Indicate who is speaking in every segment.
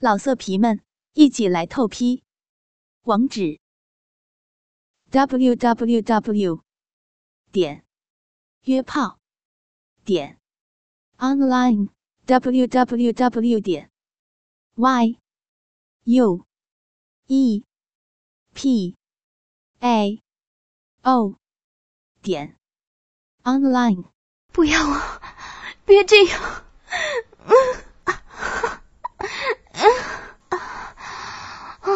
Speaker 1: 老色皮们，一起来透批！网址：w w w 点约炮点 online w w w 点 y u e p a o 点 online。
Speaker 2: 不要啊！别这样！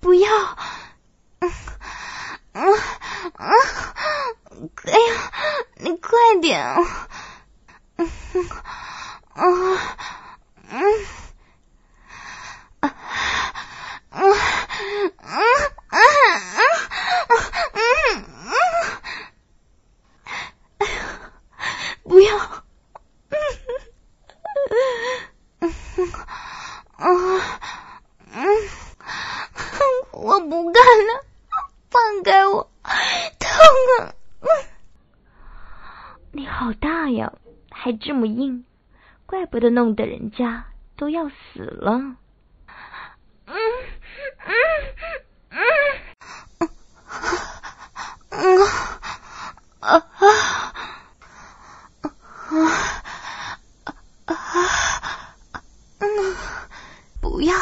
Speaker 2: 不要！哎呀，你快点！不要！我不干了，放开我，痛啊！你好大呀，还这么硬，怪不得弄得人家都要死了。嗯嗯嗯嗯啊啊啊啊！嗯，不要，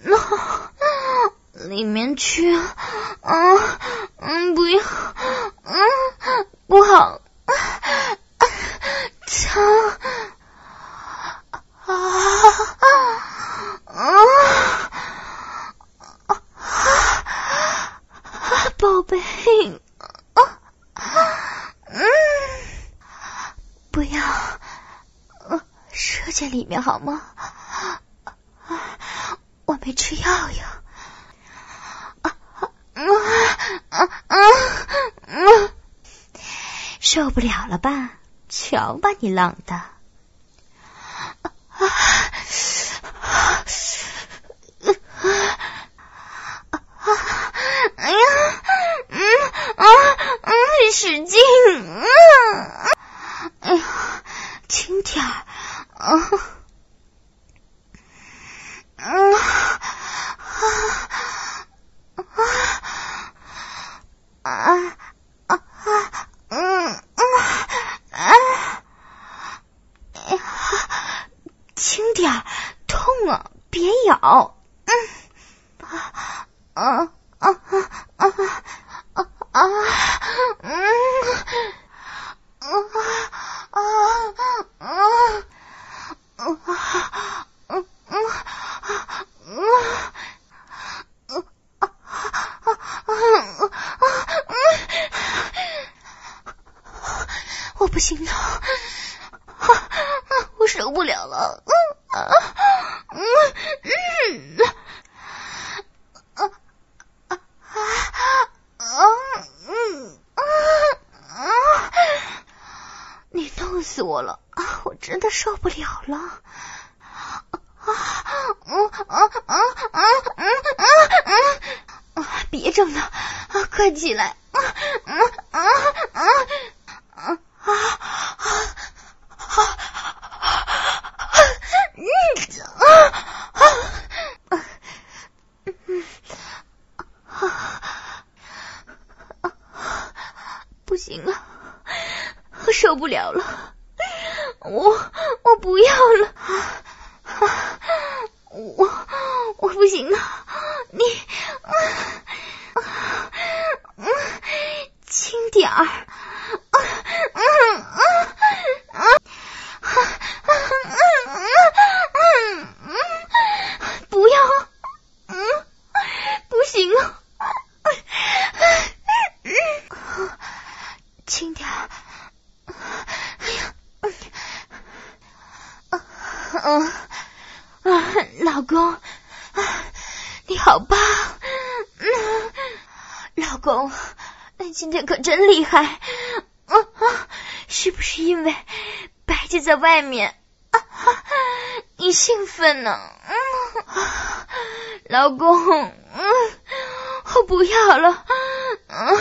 Speaker 2: 那里面去，嗯嗯，不要，嗯，不好。疼啊啊啊！宝贝，嗯，不要，呃射在里面好吗？啊我没吃药呀。啊啊啊啊！受不了了吧？瞧把你浪的！哎呀，嗯啊啊，使劲！嗯哎呀，轻点儿啊啊啊啊啊！嗯嗯啊！哎呀，轻点儿，痛啊！别咬！嗯啊啊啊啊啊啊！嗯啊啊啊啊啊！嗯嗯嗯嗯啊啊啊啊！我不行了，我受不了了，嗯啊嗯嗯啊啊啊嗯啊啊！你弄死我了啊！我真的受不了了。啊啊啊啊啊啊啊！别整了，啊，快起来！啊啊啊啊！啊啊啊啊！嗯啊啊嗯啊不行了，我受不了了，我我不要了，我我不行了，你轻点儿。嗯嗯嗯嗯嗯不要，嗯，不行了，轻点儿，哎呀，嗯嗯，老公，你好吧，嗯，老公，你今天可真厉害。啊啊！是不是因为白姐在外面？啊哈！你兴奋呢？老公，我不要了，嗯，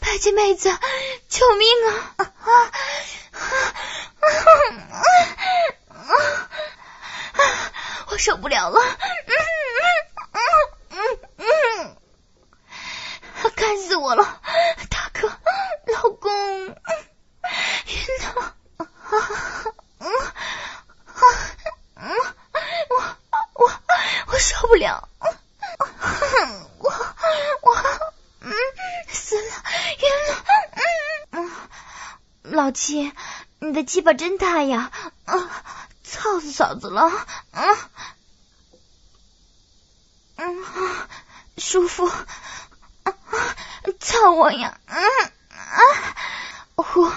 Speaker 2: 白姐妹子，救命啊！啊啊啊啊！我受不了了，嗯嗯嗯嗯，干死我了，大哥，老公，晕了，嗯啊嗯，我我我受不了，我我嗯死了，晕了，嗯嗯，老七，你的鸡巴真大呀，啊，操死嫂子了，啊。嗯，舒服，操我呀！嗯啊，我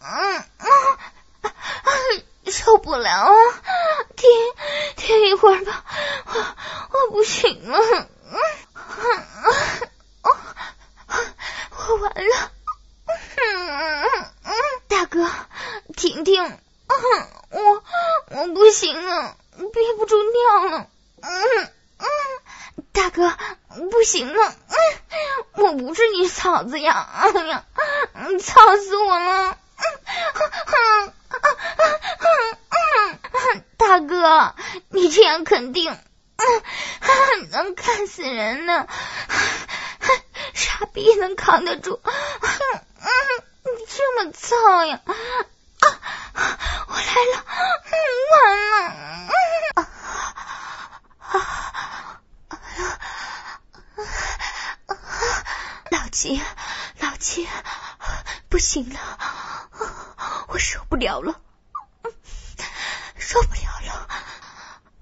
Speaker 2: 嗯嗯受不了，停停一会儿吧，我我不行了，嗯啊我完了，嗯嗯，大哥，停停，我我不行了，憋不住尿了，嗯嗯。大哥，不行了，嗯我不是你嫂子呀！哎呀，操死我了！大哥，你这样肯定能干死人呢？傻逼能扛得住？你这么操呀！我来了，完了！老七，老七，不行了，我受不了了，受不了了！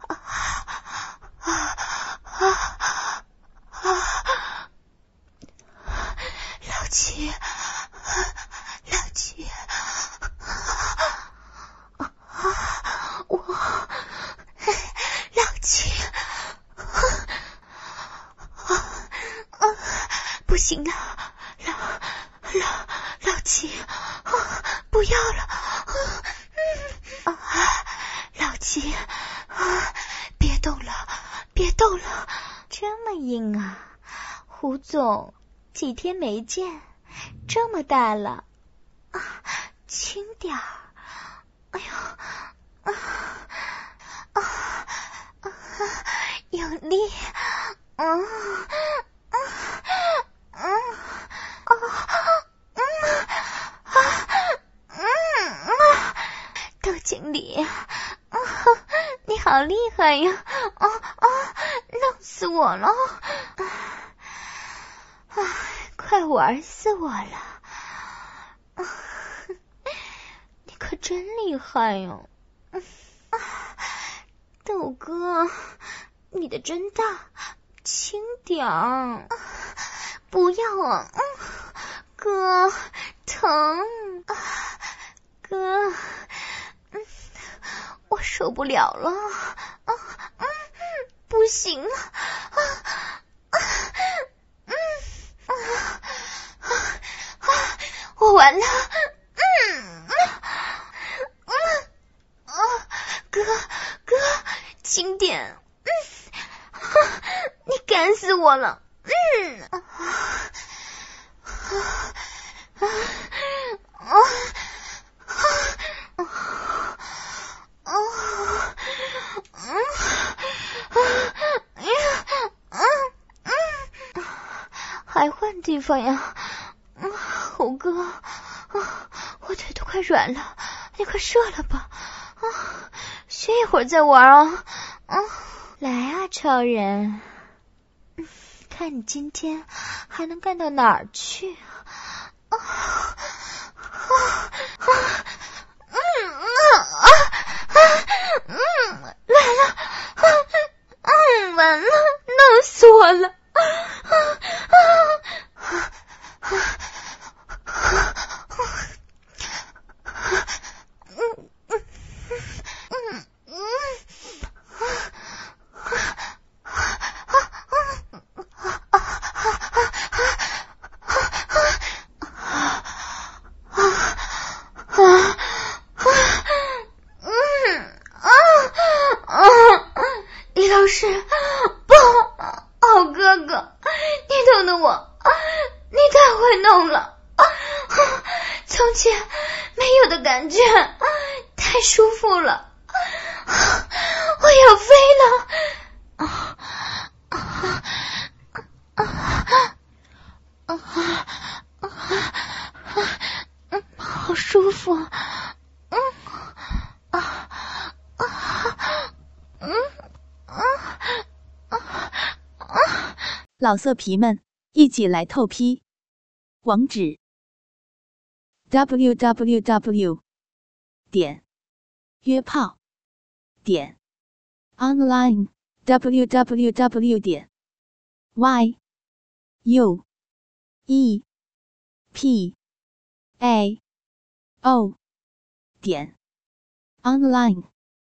Speaker 2: 啊啊啊啊！老七，老七，我，老七。不行了，老老老七，不要了，嗯啊，老七，别动了，别动了，
Speaker 3: 这么硬啊，胡总，几天没见，这么大了，
Speaker 2: 啊，轻点儿，哎呦，啊啊啊，有力，嗯。嗯啊嗯啊嗯啊，杜经理，你好厉害呀！啊啊，弄死我了！啊，快玩死我了！啊你可真厉害呀！啊，豆哥，你的真大，轻点儿。不要啊，嗯哥，疼啊，哥，嗯我受不了了，啊，嗯，不行了，啊，啊嗯，啊，啊，我完了，嗯，嗯，啊，哥，哥，轻点，嗯，你干死我了。地方呀，猴哥，啊我腿都快软了，你快射了吧，啊，歇一会儿再玩啊，啊，
Speaker 3: 来啊，超人。看你今天还能干到哪儿去？啊啊啊！
Speaker 2: 嗯啊啊嗯，完了，嗯完了，弄死我了！是，不，好哥哥，你弄的我，你太会弄了，从前没有的感觉，太舒服了，我要飞了，啊啊啊啊啊啊！好舒服，嗯啊啊嗯啊啊啊！
Speaker 1: 老色皮们，一起来透批，网址：w w w 点约炮点 online w w w 点 y u e p a o 点 online。